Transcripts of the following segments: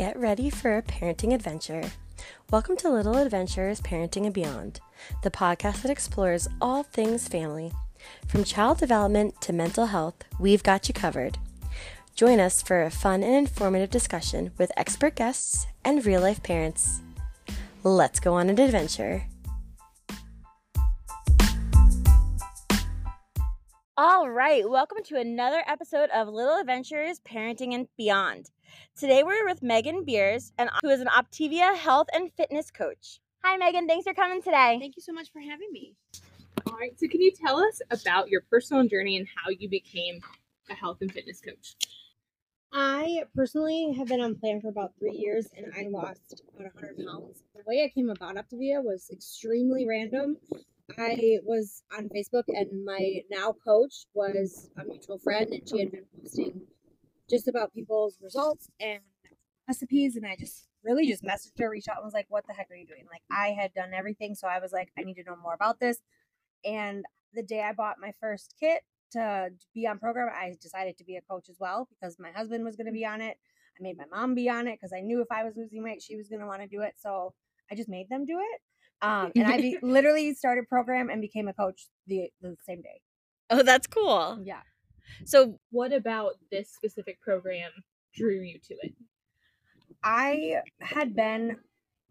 Get ready for a parenting adventure. Welcome to Little Adventurers Parenting and Beyond, the podcast that explores all things family. From child development to mental health, we've got you covered. Join us for a fun and informative discussion with expert guests and real life parents. Let's go on an adventure. All right, welcome to another episode of Little Adventurers Parenting and Beyond. Today we're with Megan Beers, and who is an Optavia health and fitness coach. Hi, Megan. Thanks for coming today. Thank you so much for having me. All right, so can you tell us about your personal journey and how you became a health and fitness coach? I personally have been on plan for about three years and I lost about 100 pounds. The way I came about Optavia was extremely random. I was on Facebook and my now coach was a mutual friend and she had been posting just about people's results and recipes and I just really just messaged her, reached out and was like, What the heck are you doing? Like I had done everything, so I was like, I need to know more about this. And the day I bought my first kit to be on program, I decided to be a coach as well because my husband was gonna be on it. I made my mom be on it because I knew if I was losing weight, she was gonna want to do it. So I just made them do it. Um, and I be- literally started program and became a coach the the same day. Oh, that's cool. Yeah. So, What about this specific program drew you to it? I had been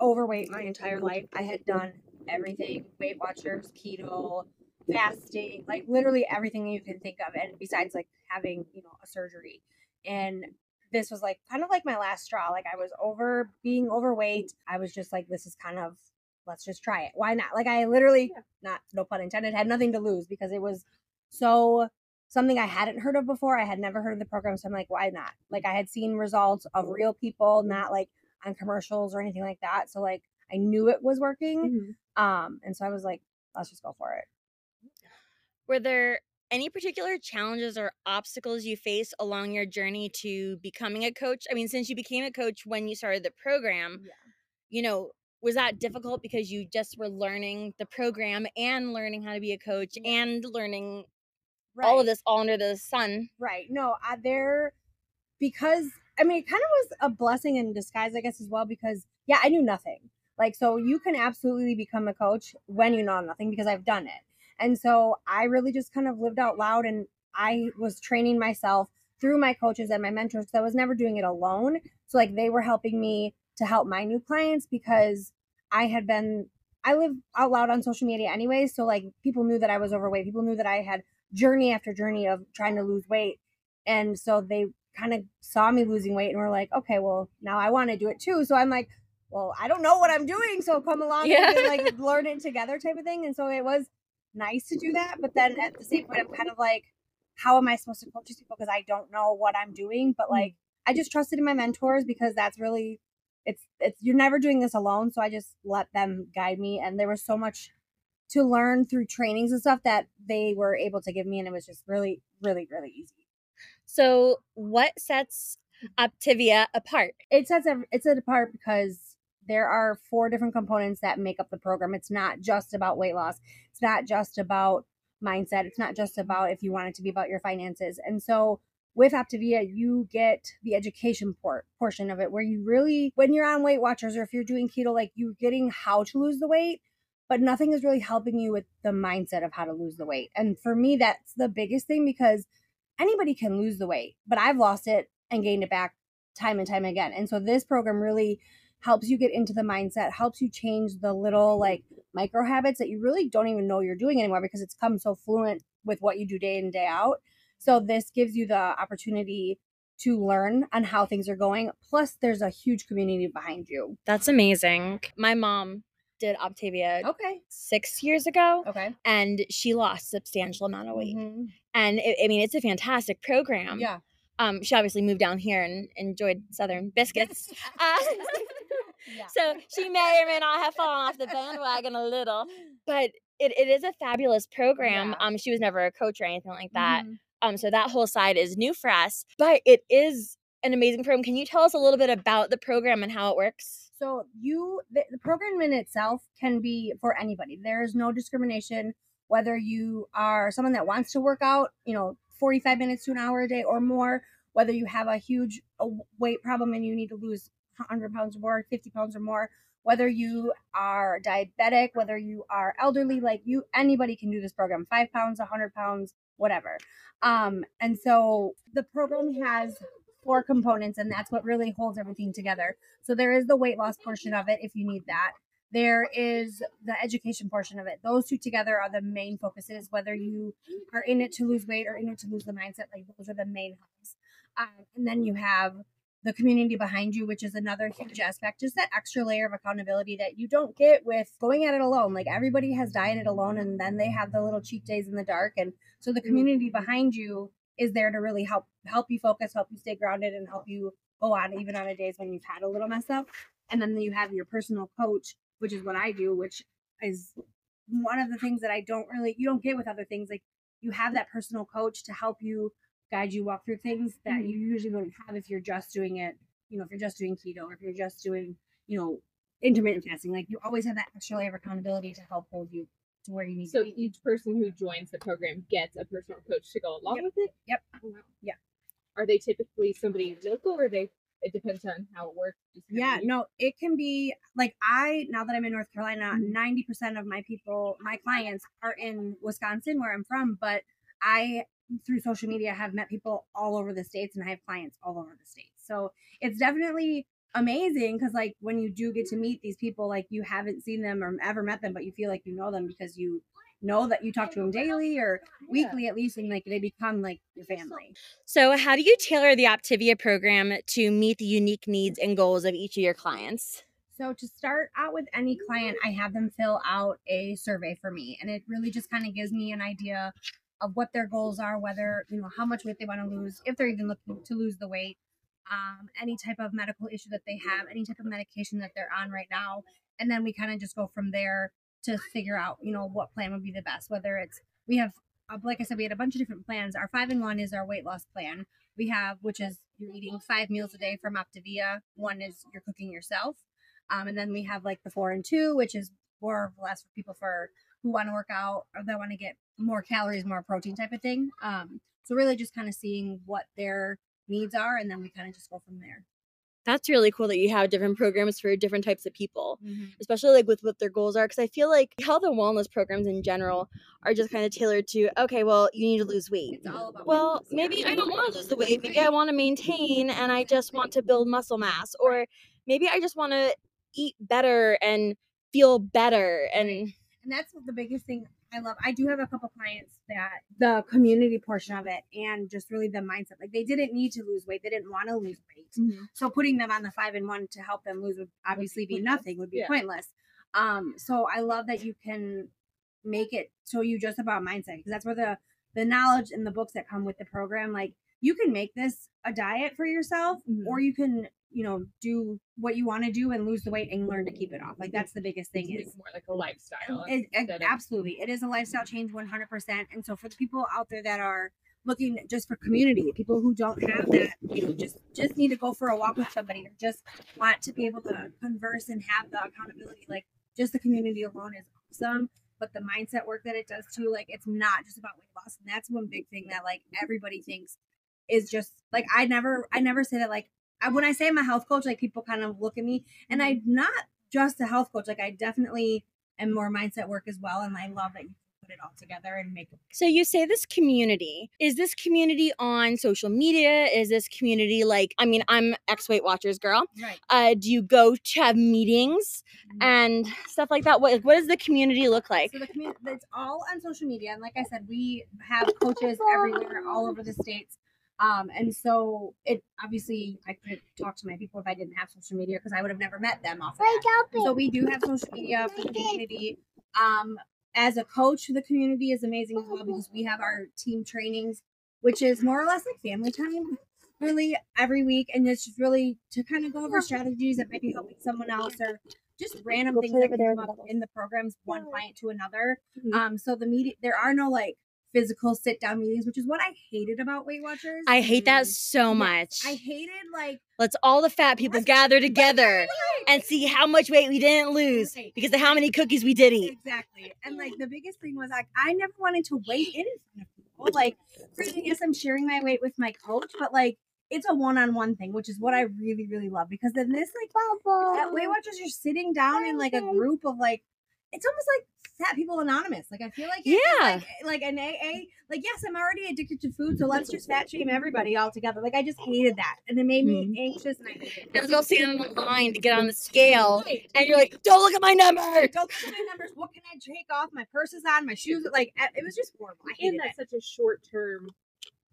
overweight my entire life. I had done everything Weight Watchers, keto, fasting, like literally everything you can think of. And besides, like having, you know, a surgery. And this was like kind of like my last straw. Like I was over being overweight. I was just like, this is kind of, let's just try it. Why not? Like I literally, Yeah. not, no pun intended, had nothing to lose because it was so something I hadn't heard of before. I had never heard of the program. So I'm like, why not? Like I had seen results of real people, not like on commercials or anything like that. So like I knew it was working. Um, and so I was like, let's just go for it. were there any particular challenges or obstacles you faced along your journey to becoming a coach? I mean, since you became a coach when you started the program, Yeah. you know, was that difficult because you just were learning the program and learning how to be a coach and learning all of this all under the sun? Right. No, I, there, because I mean, it kind of was a blessing in disguise, I guess, as well, because yeah, I knew nothing. Like, so you can absolutely become a coach when you know nothing because I've done it. And so I really just kind of lived out loud and I was training myself through my coaches and my mentors because I was never doing it alone. So, like, they were helping me to help my new clients because I had been, I live out loud on social media anyway. So, like, people knew that I was overweight. People knew that I had journey after journey of trying to lose weight. And so they kind of saw me losing weight and were like, okay, well, now I want to do it too. So I'm like, well, I don't know what I'm doing. So come along Yeah. and like learn it together type of thing. And so it was nice to do that. But then at the same point, I'm kind of like, how am I supposed to coach these people? Because I don't know what I'm doing. But mm. like, I just trusted in my mentors because that's really, it's, it's, you're never doing this alone. So I just let them guide me. And there was so much to learn through trainings and stuff that they were able to give me. And it was just really, really, really easy. So, what sets Optavia apart? it sets ev- it sets apart because there are four different components that make up the program. It's not just about weight loss. It's not just about mindset. It's not just about if you want it to be about your finances. And so with Optavia, you get the education port portion of it where you really when you're on Weight Watchers or if you're doing keto, like you're getting how to lose the weight, but nothing is really helping you with the mindset of how to lose the weight. And for me, that's the biggest thing because anybody can lose the weight, but I've lost it and gained it back time and time again. And so this program really helps you get into the mindset, helps you change the little like micro habits that you really don't even know you're doing anymore because it's come so fluent with what you do day in day out. So this gives you the opportunity to learn on how things are going. Plus there's a huge community behind you. That's amazing. My mom did Optavia Okay. six years ago, Okay. and she lost a substantial amount of weight. Mhm. And it, I mean, it's a fantastic program. Yeah. Um, she obviously moved down here and enjoyed Southern biscuits. Uh, Yeah. so she may or may not have fallen off the bandwagon a little, but it, it is a fabulous program. Yeah. Um, she was never a coach or anything like that. Mhm. Um, so that whole side is new for us, but it is an amazing program. Can you tell us a little bit about the program and how it works? So you the, the program in itself can be for anybody. There is no discrimination whether you are someone that wants to work out, you know, 45 minutes to an hour a day or more, whether you have a huge weight problem and you need to lose 100 pounds or more, 50 pounds or more, whether you are diabetic, whether you are elderly, like you, anybody can do this program. Five pounds, 100 pounds, whatever. Um, and so the program has four components, and that's what really holds everything together. So there is the weight loss portion of it if you need that. There is the education portion of it. Those two together are the main focuses, whether you are in it to lose weight or in it to lose the mindset, like those are the main hubs. Um, and then you have the community behind you, which is another huge aspect, just that extra layer of accountability that you don't get with going at it alone. Like everybody has dieted alone and then they have the little cheat days in the dark. And so the community behind you is there to really help help you focus, help you stay grounded, and help you go on even on a days when you've had a little mess up. And then you have your personal coach, which is what I do, which is one of the things that I don't really you don't get with other things. Like you have that personal coach to help you guide you walk through things that Mm-hmm. you usually wouldn't have if you're just doing it, you know, if you're just doing keto or if you're just doing, you know, intermittent fasting. Like you always have that extra layer of accountability to help hold you where you need So to each person who joins the program gets a personal coach to go along Yep. with it. Yep. Oh. Yeah. Are they typically somebody local, or they? It depends on how it works. Yeah, you- no, it can be like I now that I'm in North Carolina, Mhm. 90% of my people, my clients are in Wisconsin where I'm from, but I through social media have met people all over the states and I have clients all over the states. So it's definitely amazing because like when you do get to meet these people like you haven't seen them or ever met them but you feel like you know them because you know that you talk to them daily or weekly at least and like they become like your family So, how do you tailor the Optavia program to meet the unique needs and goals of each of your clients? So to start out with any client, I have them fill out a survey for me, and it really just kind of gives me an idea of what their goals are, whether you know how much weight they want to lose, if they're even looking to lose the weight, um, any type of medical issue that they have, any type of medication that they're on right now, and then we kind of just go from there to figure out you know what plan would be the best. Whether it's we have, uh, like I said, we had a bunch of different plans. Our five in one is our weight loss plan. We have which is you're eating five meals a day from Optavia, One is you're cooking yourself. Um, and then we have like the four and two, which is more or less for people for who want to work out or they want to get more calories, more protein type of thing. Um, so really just kind of seeing what their needs are, and then we kind of just go from there. That's really cool that you have different programs for different types of people, mm-hmm. especially like with what their goals are. Because I feel like health and wellness programs in general are just kind of tailored to, okay, well, you need to lose weight. It's all about Well, weight loss, yeah. maybe I don't want to lose the weight. Maybe I want to maintain and I just want to build muscle mass. Or maybe I just want to eat better and feel better. And and that's the biggest thing I love. I do have a couple clients that the community portion of it and just really the mindset. Like they didn't need to lose weight, they didn't want to lose weight. Mhm. So putting them on the five and one to help them lose would obviously be nothing, would be Yeah. pointless. Um, so I love that you can make it so you just about mindset because that's where the the knowledge and the books that come with the program, like you can make this a diet for yourself, Mhm. or you can, you know, do what you want to do and lose the weight and learn to keep it off. Like that's the biggest thing It's is more like a lifestyle. it, it- absolutely, it is a lifestyle change, one hundred percent. And so for the people out there that are looking just for community, people who don't have that, you know, just just need to go for a walk with somebody, or just want to be able to converse and have the accountability. Like just the community alone is awesome, but the mindset work that it does too, like it's not just about weight loss, and that's one big thing that like everybody thinks is just like I never I never say that like I, when I say I'm a health coach, like people kind of look at me, and I'm not just a health coach. Like I definitely am more mindset work as well, and I love that you put it all together and make it. so you say this community. Is this community on social media? Is this community like, I mean, I'm ex Weight Watchers girl. Right. Uh, do you go to have meetings and stuff like that? What, what does the community look like? So the community, it's all on social media, and like I said, we have coaches everywhere, all over the states. Um, and so it obviously I couldn't talk to my people if I didn't have social media because I would have never met them off of that. So we do have social media for the community. Um, as a coach the community is amazing as well because we have our team trainings, which is more or less like family time, really every week, and it's just really to kind of go over strategies that might be helping someone else or just random things that come up in the programs, one client to another. Mhm. Um, so the media, there are no like physical sit down meetings, which is what I hated about Weight Watchers. I hate that Mm. so Yes, much. I hated like Let's all the fat people gather together and see how much weight we didn't lose Right. because of how many cookies we did eat. Exactly. And like the biggest thing was like I never wanted to weigh in in front of people. Like, granted, yes, I'm sharing my weight with my coach, but like it's a one-on-one thing, which is what I really, really love because then this like at Weight Watchers, you're sitting down in like a group of like it's almost like fat people anonymous. Like I feel like it's Yeah. like, like an AA. Like yes, I'm already addicted to food, so let's just fat shame everybody all together. Like I just hated that, and it made me mm-hmm. anxious. And I hated And it. go stand in the line to get on the scale, and you're like, "Don't look at my number." Don't look at my numbers. What can I take off? My purse is on. My shoes. Like eh, it was just horrible. I and hated that's it. such a short term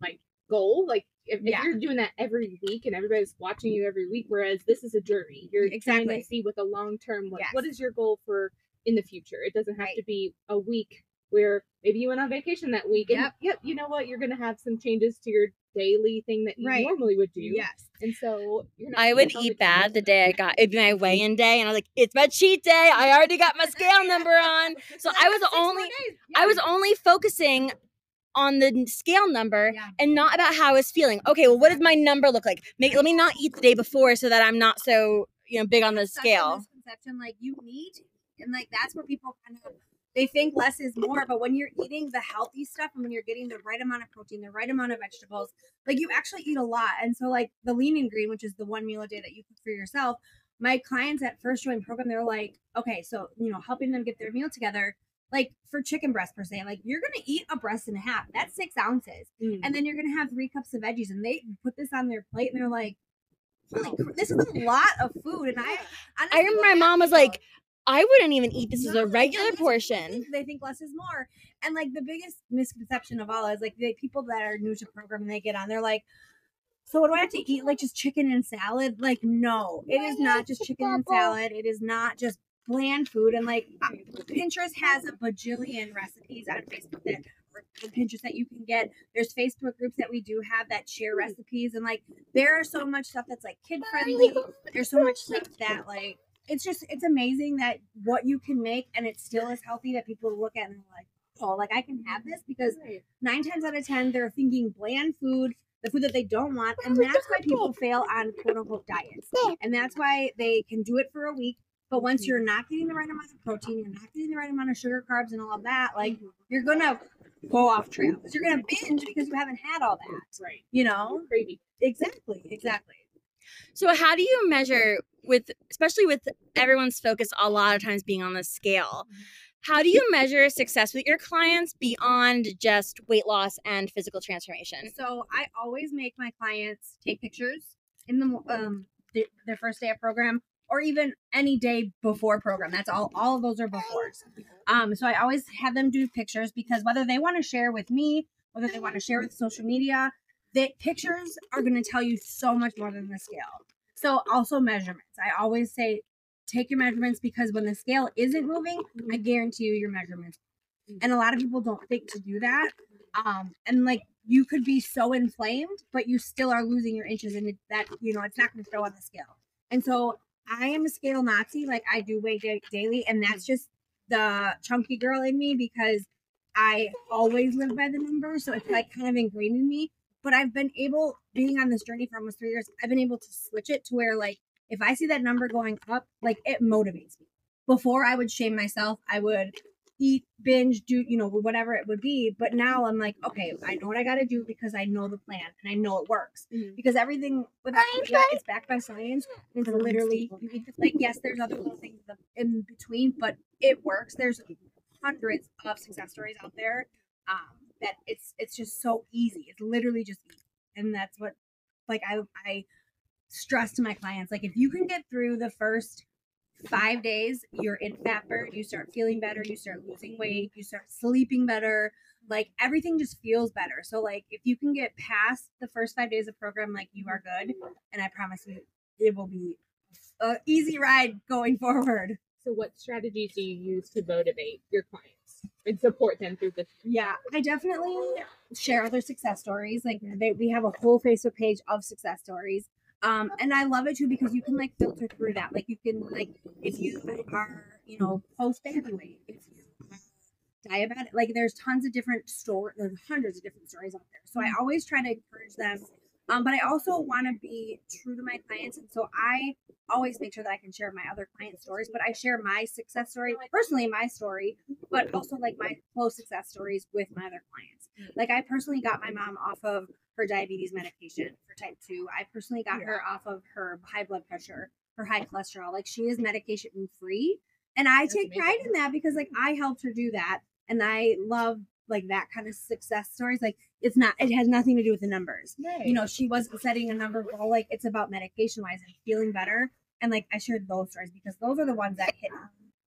like goal. Like if, if you're doing that every week and everybody's watching you every week, whereas this is a journey. You're trying to see what the long term like Yes. what is your goal for in the future. It doesn't have Right. to be a week where maybe you went on vacation that week and Yep. yep, you know what, you're gonna have some changes to your daily thing that you Right. normally would do. Yes. And so you're not I would all eat bad the day I got it'd be my weigh-in day, and I was like, "It's my cheat day. I already got my scale number on." So I was only days. I was only focusing on the scale number Yeah. and not about how I was feeling. Okay, well, what does my number look like? Make let me not eat the day before so that I'm not so you know big on the That's such a scale. misconception. Like you need, eat, and like that's where people kind of they think less is more. But when you're eating the healthy stuff and when you're getting the right amount of protein, the right amount of vegetables, like you actually eat a lot. And so like the lean and green, which is the one meal a day that you cook for yourself. My clients at first join program, they're like, okay, so you know, helping them get their meal together. Like for chicken breast per se, like you're gonna eat a breast and a half. That's six ounces Mm. and then you're gonna have three cups of veggies and they put this on their plate and they're like holy this is a lot of food and i honestly I remember my mom was like, "I wouldn't even eat this as a regular that's portion." think. they think less is more and like the biggest misconception of all is like the people that are new to program and they get on they're like so what do I have to eat? Like just chicken and salad? Like no, it is not just chicken and salad. It is not just bland food. And like Pinterest has a bajillion recipes on Facebook that or on Pinterest that you can get. There's Facebook groups that we do have that share recipes, and like there are so much stuff that's like kid friendly. There's so much stuff that like it's just it's amazing that what you can make and it still is healthy that people look at and they're like, oh, like I can have this because Right. nine times out of ten they're thinking bland food the food that they don't want and that's why people fail on quote unquote diets. And that's why they can do it for a week but once you're not getting the right amount of protein you're not getting the right amount of sugar carbs and all of that like you're gonna go off trail. You're gonna binge because you haven't had all that Right. you know? Craving. exactly exactly So how do you measure with especially with everyone's focus a lot of times being on the scale? How do you measure success with your clients beyond just weight loss and physical transformation? So I always make my clients take pictures in the um th- their first day of program or even any day before program. That's all. All of those are befores. Um, so I always have them do pictures because whether they want to share with me, whether they want to share with social media, the pictures are going to tell you so much more than the scale. So also measurements. I always say take your measurements because when the scale isn't moving, I mm-hmm. guarantee you your measurements. Mm. And a lot of people don't think to do that. Um, and like you could be so inflamed, but you still are losing your inches, and it, that you know it's not going to show on the scale. And so I am a scale Nazi. Like I do weigh da- daily, and that's mm. just the chunky girl in me because I always live by the numbers. So it's like kind of ingrained in me. But I've been able, being on this journey for almost three years, I've been able to switch it to where like if I see that number going up, like it motivates me. Before I would shame myself, I would eat, binge, do, you know, whatever it would be. But now I'm like, okay, I know what I got to do because I know the plan and I know it works. Mhm. Because everything with Optavia is backed by science. It's literally, you eat the- like, yes, there's other little things in between, but it works. There's hundreds of success stories out there um, that it's it's just so easy. It's literally just easy. And that's what, like, I, I stress to my clients. Like, if you can get through the first five days, you're in fat burn, you start feeling better, you start losing weight, you start sleeping better. Like everything just feels better. So like if you can get past the first five days of program, like you are good. And I promise you it will be a easy ride going forward. So what strategies do you use to motivate your clients and support them through this? Yeah, I definitely share other success stories. Like they, we have a whole Facebook page of success stories. Um, and I love it too because you can like filter through that. Like you can like if you are, you know, post baby weight, if you diabetic, like there's tons of different stories, there's hundreds of different stories out there. So I always try to encourage them Um, but I also want to be true to my clients, and so I always make sure that I can share my other client stories. But I share my success story, personally my story, but also like my close success stories with my other clients. Like I personally got my mom off of her diabetes medication for type two. I personally got her off of her high blood pressure, her high cholesterol. Like she is medication free, and I That's take pride in that because like I helped her do that, and I love like that kind of success stories. Like it's not, it has nothing to do with the numbers you know, she wasn't setting a number goal. Like it's about medication wise and feeling better. And like I shared those stories because those are the ones that hit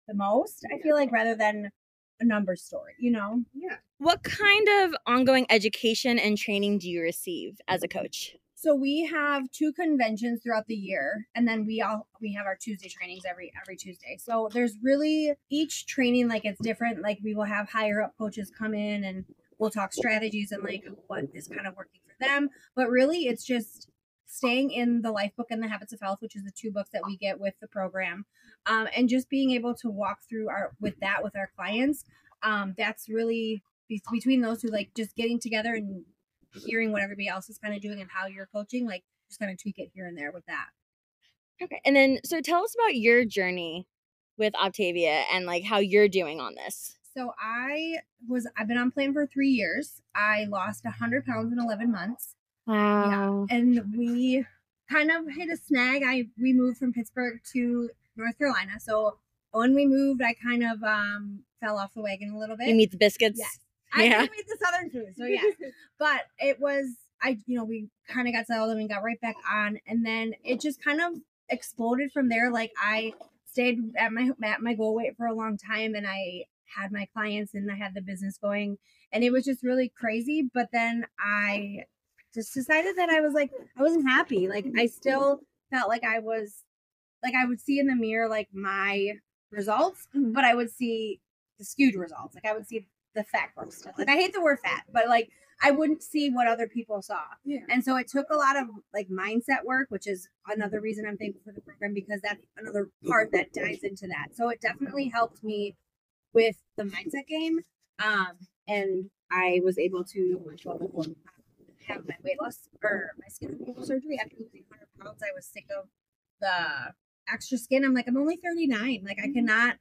the most. I feel like rather than a number story, you know. yeah. What kind of ongoing education and training do you receive as a coach? So we have two conventions throughout the year, and then we all we have our Tuesday trainings every every Tuesday. So there's really each training like it's different. Like we will have higher up coaches come in and we'll talk strategies and like what is kind of working for them. But really, it's just staying in the life book and the habits of health which is the two books that we get with the program um, and just being able to walk through our with that with our clients um, that's really between those two like just getting together and hearing what everybody else is kind of doing and how you're coaching like just kind of tweak it here and there with that Okay. And then, so tell us about your journey with Optavia and like how you're doing on this. so i was i've been on plan for three years i lost 100 pounds in 11 months Wow. Yeah. and we kind of hit a snag. I we moved from Pittsburgh to North Carolina, so when we moved, I kind of um fell off the wagon a little bit. You meet the biscuits. Yes. I Yeah. meet the Southern food, so yeah. but it was I you know we kind of got settled and we got right back on, and then it just kind of exploded from there. Like I stayed at my at my goal weight for a long time, and I had my clients and I had the business going, and it was just really crazy. But then I just decided that I was like I wasn't happy. Like I still felt like I was like I would see in the mirror like my results, Mhm. but I would see the skewed results. Like I would see the fat growth stuff. Like I hate the word fat, but like I wouldn't see what other people saw. Yeah. And so it took a lot of like mindset work, which is another reason I'm thankful for the program because that's another part that dives into that. So it definitely helped me with the mindset game. Um, and I was able to have my weight loss or my skin removal surgery after losing 100 pounds. I was sick of the extra skin. I'm like, I'm only 39. Like, I cannot,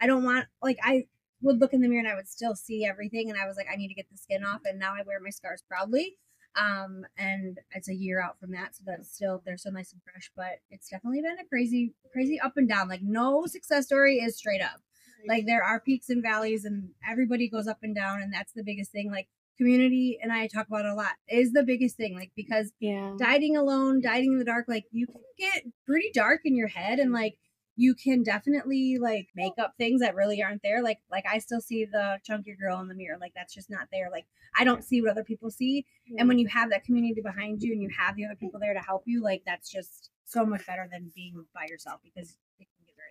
I don't want, like, I would look in the mirror and I would still see everything. And I was like, I need to get the skin off. And now I wear my scars proudly. Um, and it's a year out from that. So that's still, they're still nice and fresh, but it's definitely been a crazy, crazy up and down. Like, no success story is straight up. Like, there are peaks and valleys, and everybody goes up and down. And that's the biggest thing. Like, community, and I talk about it a lot, is the biggest thing. Like, because Yeah. dieting alone, dieting in the dark, like you can get pretty dark in your head and like you can definitely like make up things that really aren't there. Like like I still see the chunky girl in the mirror. Like that's just not there. Like I don't see what other people see. And when you have that community behind you and you have the other people there to help you, like that's just so much better than being by yourself because it can get very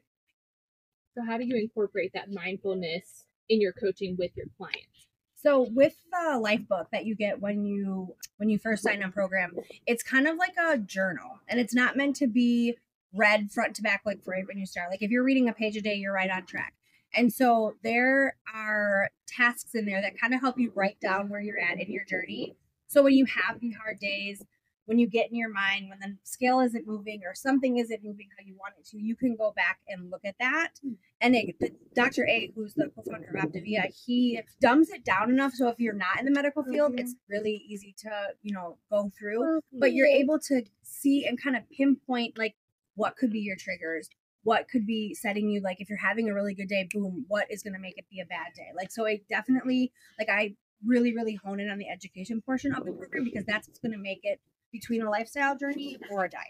So how do you incorporate that mindfulness in your coaching with your clients? So with the life book that you get when you when you first sign on program, it's kind of like a journal and it's not meant to be read front to back like for when you start. Like if you're reading a page a day, you're right on track. And so there are tasks in there that kind of help you write down where you're at in your journey. So when you have the hard days, when you get in your mind, when the scale isn't moving or something isn't moving how you want it to, you can go back and look at that. Hmm. And it, the, Dr. A, who's the co-founder of Optavia, he dumbs it down enough so if you're not in the medical field, mm-hmm. it's really easy to you know go through. But you're able to see and kind of pinpoint like what could be your triggers, what could be setting you like if you're having a really good day, boom, what is going to make it be a bad day? Like so, it definitely like I really really hone in on the education portion of the program because that's what's going to make it between a lifestyle journey or a diet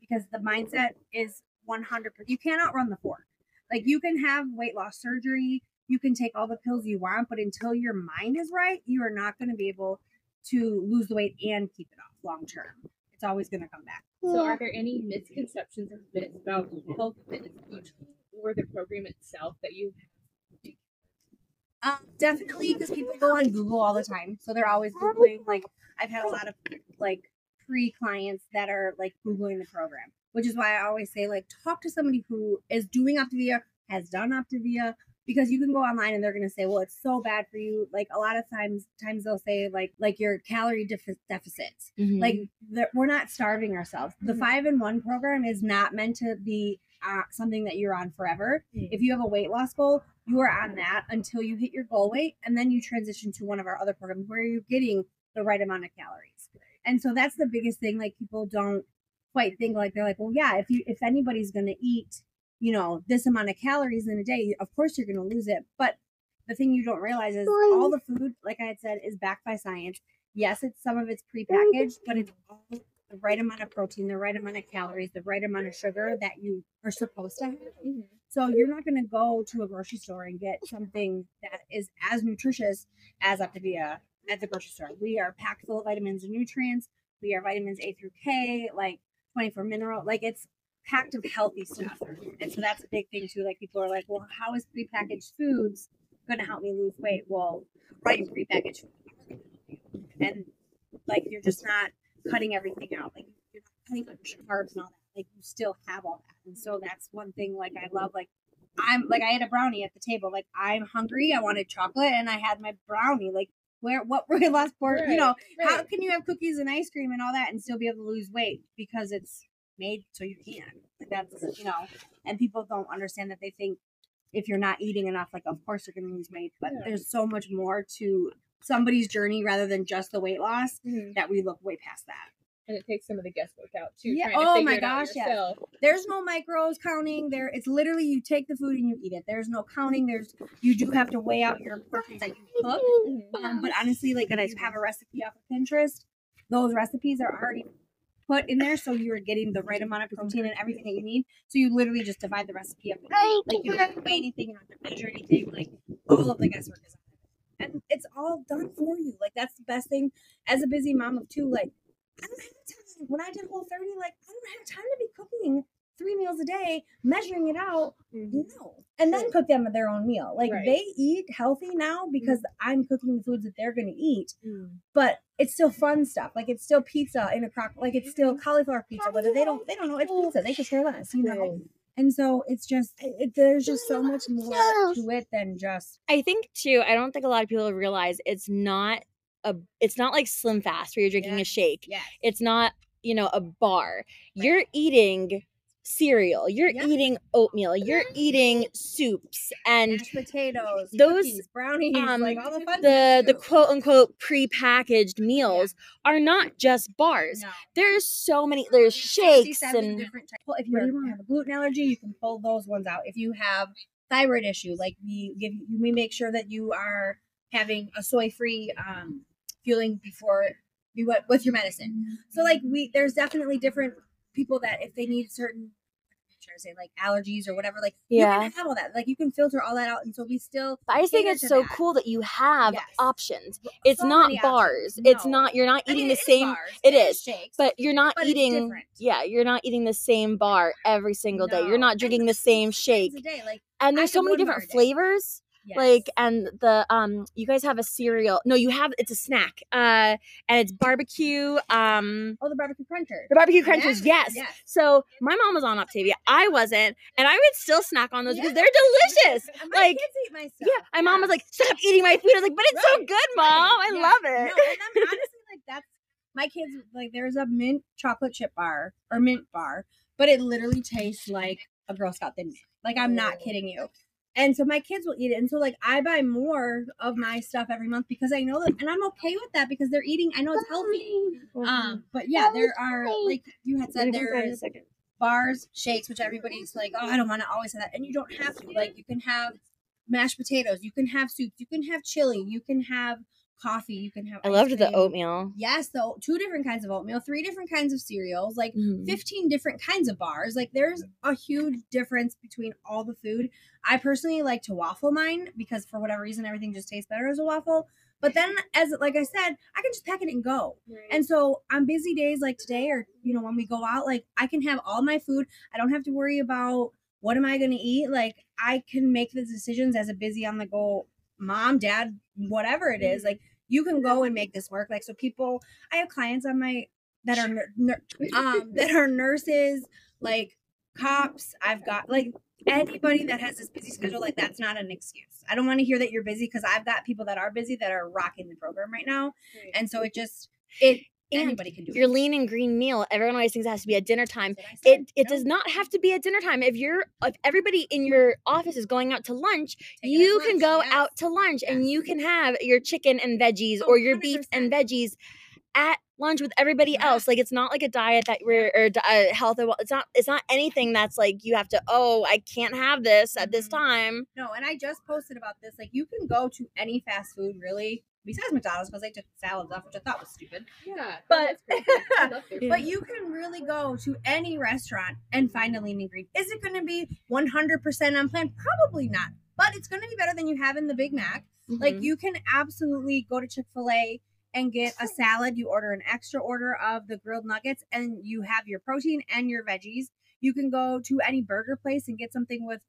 because the mindset is 100% you cannot run the fork. Like you can have weight loss surgery you can take all the pills you want but until your mind is right you are not going to be able to lose the weight and keep it off long term. It's always going to come back So are there any misconceptions or myths about health fitness or the program itself that you Um, definitely because people go on Google all the time, so they're always googling. Like I've had a lot of like pre clients that are like googling the program, which is why I always say like talk to somebody who is doing Optavia, has done Optavia, because you can go online and they're going to say, well, it's so bad for you. Like a lot of times, times they'll say like like your calorie defi- deficits. Mhm. Like we're not starving ourselves. The Mhm. five in one program is not meant to be uh, something that you're on forever. Mm. If you have a weight loss goal, you are on that until you hit your goal weight, and then you transition to one of our other programs where you're getting the right amount of calories. And so that's the biggest thing. Like people don't quite think like they're like, well, yeah, if you if anybody's gonna eat, you know, this amount of calories in a day, of course you're gonna lose it. But the thing you don't realize is all the food, like I had said, is backed by science. Yes, it's some of it's prepackaged, but it's all the right amount of protein, the right amount of calories, the right amount of sugar that you are supposed to have. Mhm. So you're not going to go to a grocery store and get something that is as nutritious as Optavia at the grocery store. We are packed full of vitamins and nutrients. We are vitamins A through K, like 24 mineral, like it's packed of healthy stuff. And so that's a big thing too. Like people are like, well, how is prepackaged foods going to help me lose weight? Well, right, prepackaged food. And like you're just not cutting everything out. Like you're not cutting out carbs and all that. Like you still have all that. And so that's one thing like I love like I'm like I had a brownie at the table. Like I'm hungry, I wanted chocolate and I had my brownie. Like where what were weight loss sport, you know, how can you have cookies and ice cream and all that and still be able to lose weight because it's made so you can. That's you know, and people don't understand that they think if you're not eating enough, like of course you're gonna lose weight. But Yeah. there's so much more to somebody's journey rather than just the weight loss Mhm. that we look way past that. And it takes some of the guesswork out too. Yeah. to Oh my gosh, yourself. There's no micros counting. There, it's literally you take the food and you eat it. There's no counting. There's you do have to weigh out your portions that you cook. Um, but honestly, like that I have a recipe off of Pinterest. Those recipes are already put in there, so you're getting the right amount of protein and everything that you need. So you literally just divide the recipe up. Like you don't have to weigh anything, you don't have to measure anything. Like all of the guesswork is on it. and it's all done for you. Like that's the best thing. As a busy mom of two, like I don't have time. When I did Whole 30, like I don't have time to be cooking three meals a day, measuring it out. Mhm. No. And then cook them their own meal. Like Right. they eat healthy now because I'm cooking the foods that they're gonna eat. Mm. But it's still fun stuff. Like it's still pizza in a crock. Like it's still cauliflower pizza. But they don't. They don't know it's pizza. They just care less. You know. Right. And so it's just. It, there's just so much more to it than just. I think too. I don't think a lot of people realize it's not a. It's not like Slim Fast where you're drinking Yeah. a shake. Yeah. It's not you know a bar. You're eating cereal. You're Yeah. eating oatmeal. You're eating soups and Mashed potatoes, those, cookies, brownies, um, like all the fun the the quote unquote prepackaged meals are not just bars. No. There's so many. There's shakes and different types. Well, if you have a gluten allergy, you can pull those ones out. If you have thyroid issue, like we give you, we make sure that you are having a soy-free um, fueling before you went with your medicine. So, like we, there's definitely different people that if they need certain, trying to say like allergies or whatever, like Yeah. you can have all that. Like you can filter all that out, and so we still. But I just think it's so that. cool that you have Yes. options. It's So not bars. options. It's not. You're not I eating mean, the same. it it is shakes, but you're not but eating. Yeah, you're not eating the same bar every single day. You're No. not drinking the same shake. Like And there's so many different flavors. Yes. Like and the um, you guys have a cereal. No, you have it's a snack. Uh, and it's barbecue. Um, oh, the barbecue crunchers. the barbecue crunchers. Yes. Yes. So my mom was on Optavia. I wasn't, and I would still snack on those because they're delicious. My Like, kids eat my stuff. Yeah, my mom was like, "Stop eating my food." I was like, "But it's so good, mom. right, I love No, it." and I'm honestly like that's my kids like there's a mint chocolate chip bar or mint bar, but it literally tastes like a Girl Scout thin mint. Like I'm not Oh. kidding you. And so my kids will eat it. And so like I buy more of my stuff every month because I know that and I'm okay with that because they're eating I know it's healthy. Um but yeah, there are like you had said there is bars, shakes, which everybody's like, oh, I don't want to always have that. And you don't have to. Like, you can have mashed potatoes, you can have soup, you can have chili, you can have coffee, you can have. I ice loved the oatmeal. Yes, though, two different kinds of oatmeal, three different kinds of cereals, like Mhm. 15 different kinds of bars. Like, there's a huge difference between all the food. I personally like to waffle mine because for whatever reason, everything just tastes better as a waffle. But then, as like I said, I can just pack it and go. And so on busy days like today, or you know, when we go out, like I can have all my food. I don't have to worry about what am I going to eat. Like I can make the decisions as a busy on the go mom, dad, whatever it is. Like you can go and make this work. Like so, people. I have clients on my that are nur- um that are nurses, like cops. I've got like anybody that has this busy schedule, like that's not an excuse. I don't want to hear that you're busy because I've got people that are busy that are rocking the program right now, and so it just it anybody can do it. Your lean and green meal, everyone always thinks it has to be at dinner time. That's what I said. It it No, does not have to be at dinner time. If you're if everybody in your office is going out to lunch, take you can lunch, go yes. out to lunch and you can have your chicken and veggies Oh, or your beef and veggies at lunch with everybody Yeah. else. Like it's not like a diet that we're or uh, health. It's not. It's not anything that's like you have to. Oh, I can't have this at this Mhm. time. No, and I just posted about this. Like, you can go to any fast food, really, besides McDonald's, because they took salads off, which I thought was stupid. Yeah, But- that's crazy. I love their Yeah. But you can really go to any restaurant and find a lean and green. Is it going to be 100% on plan? Probably not. But it's going to be better than you have in the Big Mac. Like, Mhm. you can absolutely go to Chick fil A and get a salad. You order an extra order of the grilled nuggets, and you have your protein and your veggies. You can go to any burger place and get something with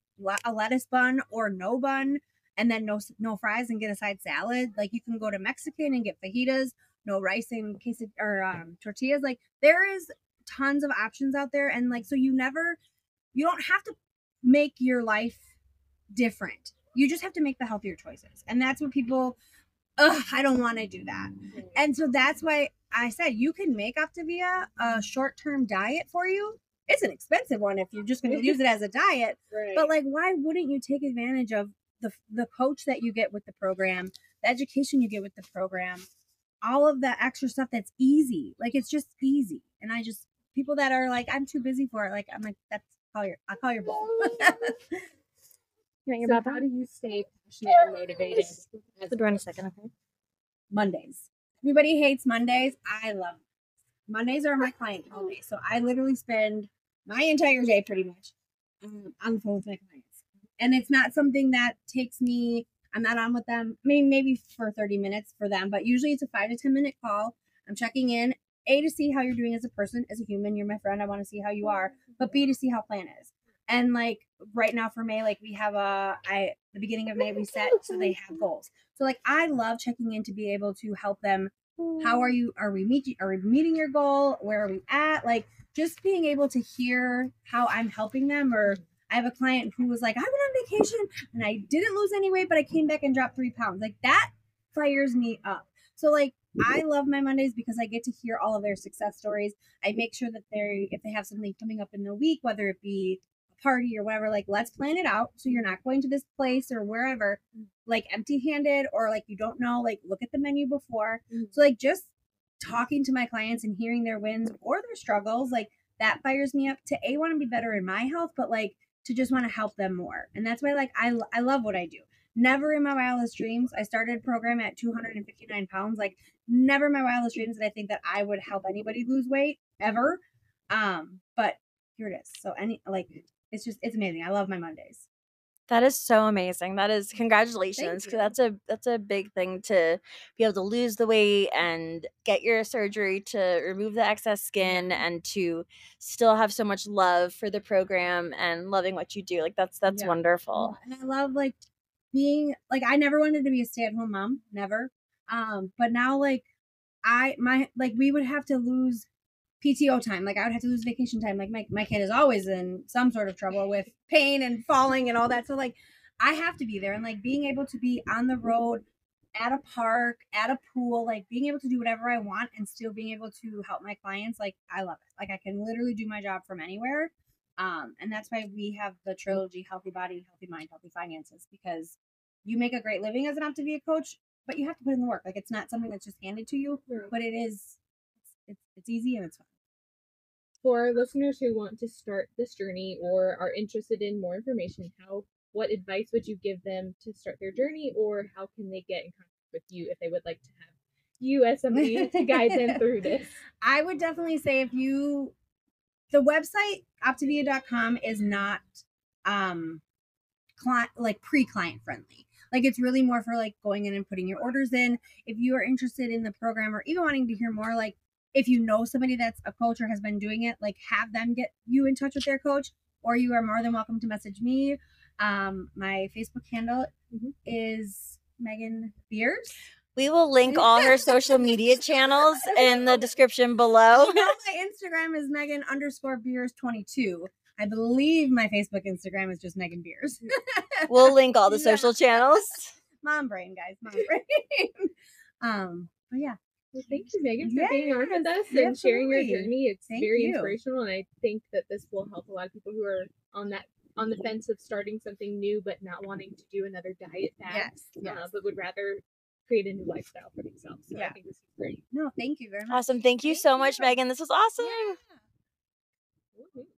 a lettuce bun or no bun, and then no no fries and get a side salad. Like you can go to Mexican and get fajitas, no rice and quesad or um, tortillas. Like there is tons of options out there, and like so you never, you don't have to make your life different. You just have to make the healthier choices, and that's what people. Ugh, I don't want to do that. And so that's why I said you can make Optavia a short term diet for you. It's an expensive one if you're just going to use it as a diet. Right. But like, why wouldn't you take advantage of the the coach that you get with the program, the education you get with the program, all of the extra stuff that's easy. Like it's just easy. And I just people that are like, I'm too busy for it. Like I'm like, that's call your I'll call your bull. You want your so Baba? how do you stay passionate and motivated? door in a second, okay? Mondays. Everybody hates Mondays. I love them. Mondays are my client day. So I literally spend my entire day pretty much um, on the phone with my. And it's not something that takes me, I'm not on with them. Mean, maybe for 30 minutes for them, but usually it's a five to 10 minute call. I'm checking in, A, to see how you're doing as a person, as a human. You're my friend. I want to see how you are. But B, to see how plan is. And like right now for May, like we have a, I, the beginning of May, we set so they have goals. So like I love checking in to be able to help them. How are you? Are we meeting? Are we meeting your goal? Where are we at? Like just being able to hear how I'm helping them. Or I have a client who was like, I went on vacation and I didn't lose any weight, but I came back and dropped three pounds. Like that fires me up. So like I love my Mondays because I get to hear all of their success stories. I make sure that they if they have something coming up in the week, whether it be a party or whatever, like let's plan it out. So you're not going to this place or wherever like empty handed or like you don't know, like look at the menu before. Mhm. So like just talking to my clients and hearing their wins or their struggles, like that fires me up to a want to be better in my health, but like to just want to help them more. And that's why like I I love what I do. Never in my wildest dreams. I started program at 259 pounds. Like never in my wildest dreams did I think that I would help anybody lose weight ever. Um, but here it is. So any like it's just it's amazing. I love my Mondays. That is so amazing. That is congratulations. 'cause you. that's a that's a big thing to be able to lose the weight and get your surgery to remove the excess skin and to still have so much love for the program and loving what you do. Like that's that's Yeah. wonderful. And I love like being like I never wanted to be a stay-at-home mom, never. Um, but now like I my like we would have to lose PTO time. Like I would have to lose vacation time. Like my my kid is always in some sort of trouble with pain and falling and all that. So like I have to be there and like being able to be on the road at a park, at a pool, like being able to do whatever I want and still being able to help my clients, like I love it. Like I can literally do my job from anywhere. Um, and that's why we have the trilogy Healthy Body, Healthy Mind, Healthy Finances, because you make a great living as an Optavia coach, but you have to put in the work. Like it's not something that's just handed to you, but it is it's it's easy and it's fun. For listeners who want to start this journey or are interested in more information, how what advice would you give them to start their journey, or how can they get in contact with you if they would like to have you as somebody to guide them through this? I would definitely say if you the website optavia.com is not um client like pre-client friendly. Like it's really more for like going in and putting your orders in. If you are interested in the program or even wanting to hear more, like if you know somebody that's a coach or has been doing it, like have them get you in touch with their coach, or you are more than welcome to message me. Um, my Facebook handle Mhm. is Megan Beers. We will link all her social media channels in the description below. Oh, no, my Instagram is Megan underscore Beers twenty two. I believe my Facebook, Instagram is just Megan Beers. We'll link all the Yeah. social channels. Mom brain, guys. Mom brain. um, but yeah, Well, thank you, Megan, for being on with Yes, us and sharing your journey. It's Thank very you. inspirational, and I think that this will help a lot of people who are on that on the fence of starting something new, but not wanting to do another diet fad, yes, yes. uh, but would rather create a new lifestyle for themselves. So I think this is great. no, thank you very much. Awesome. Thank you Thank so much, you. Megan. This was awesome. Yeah. Woohoo.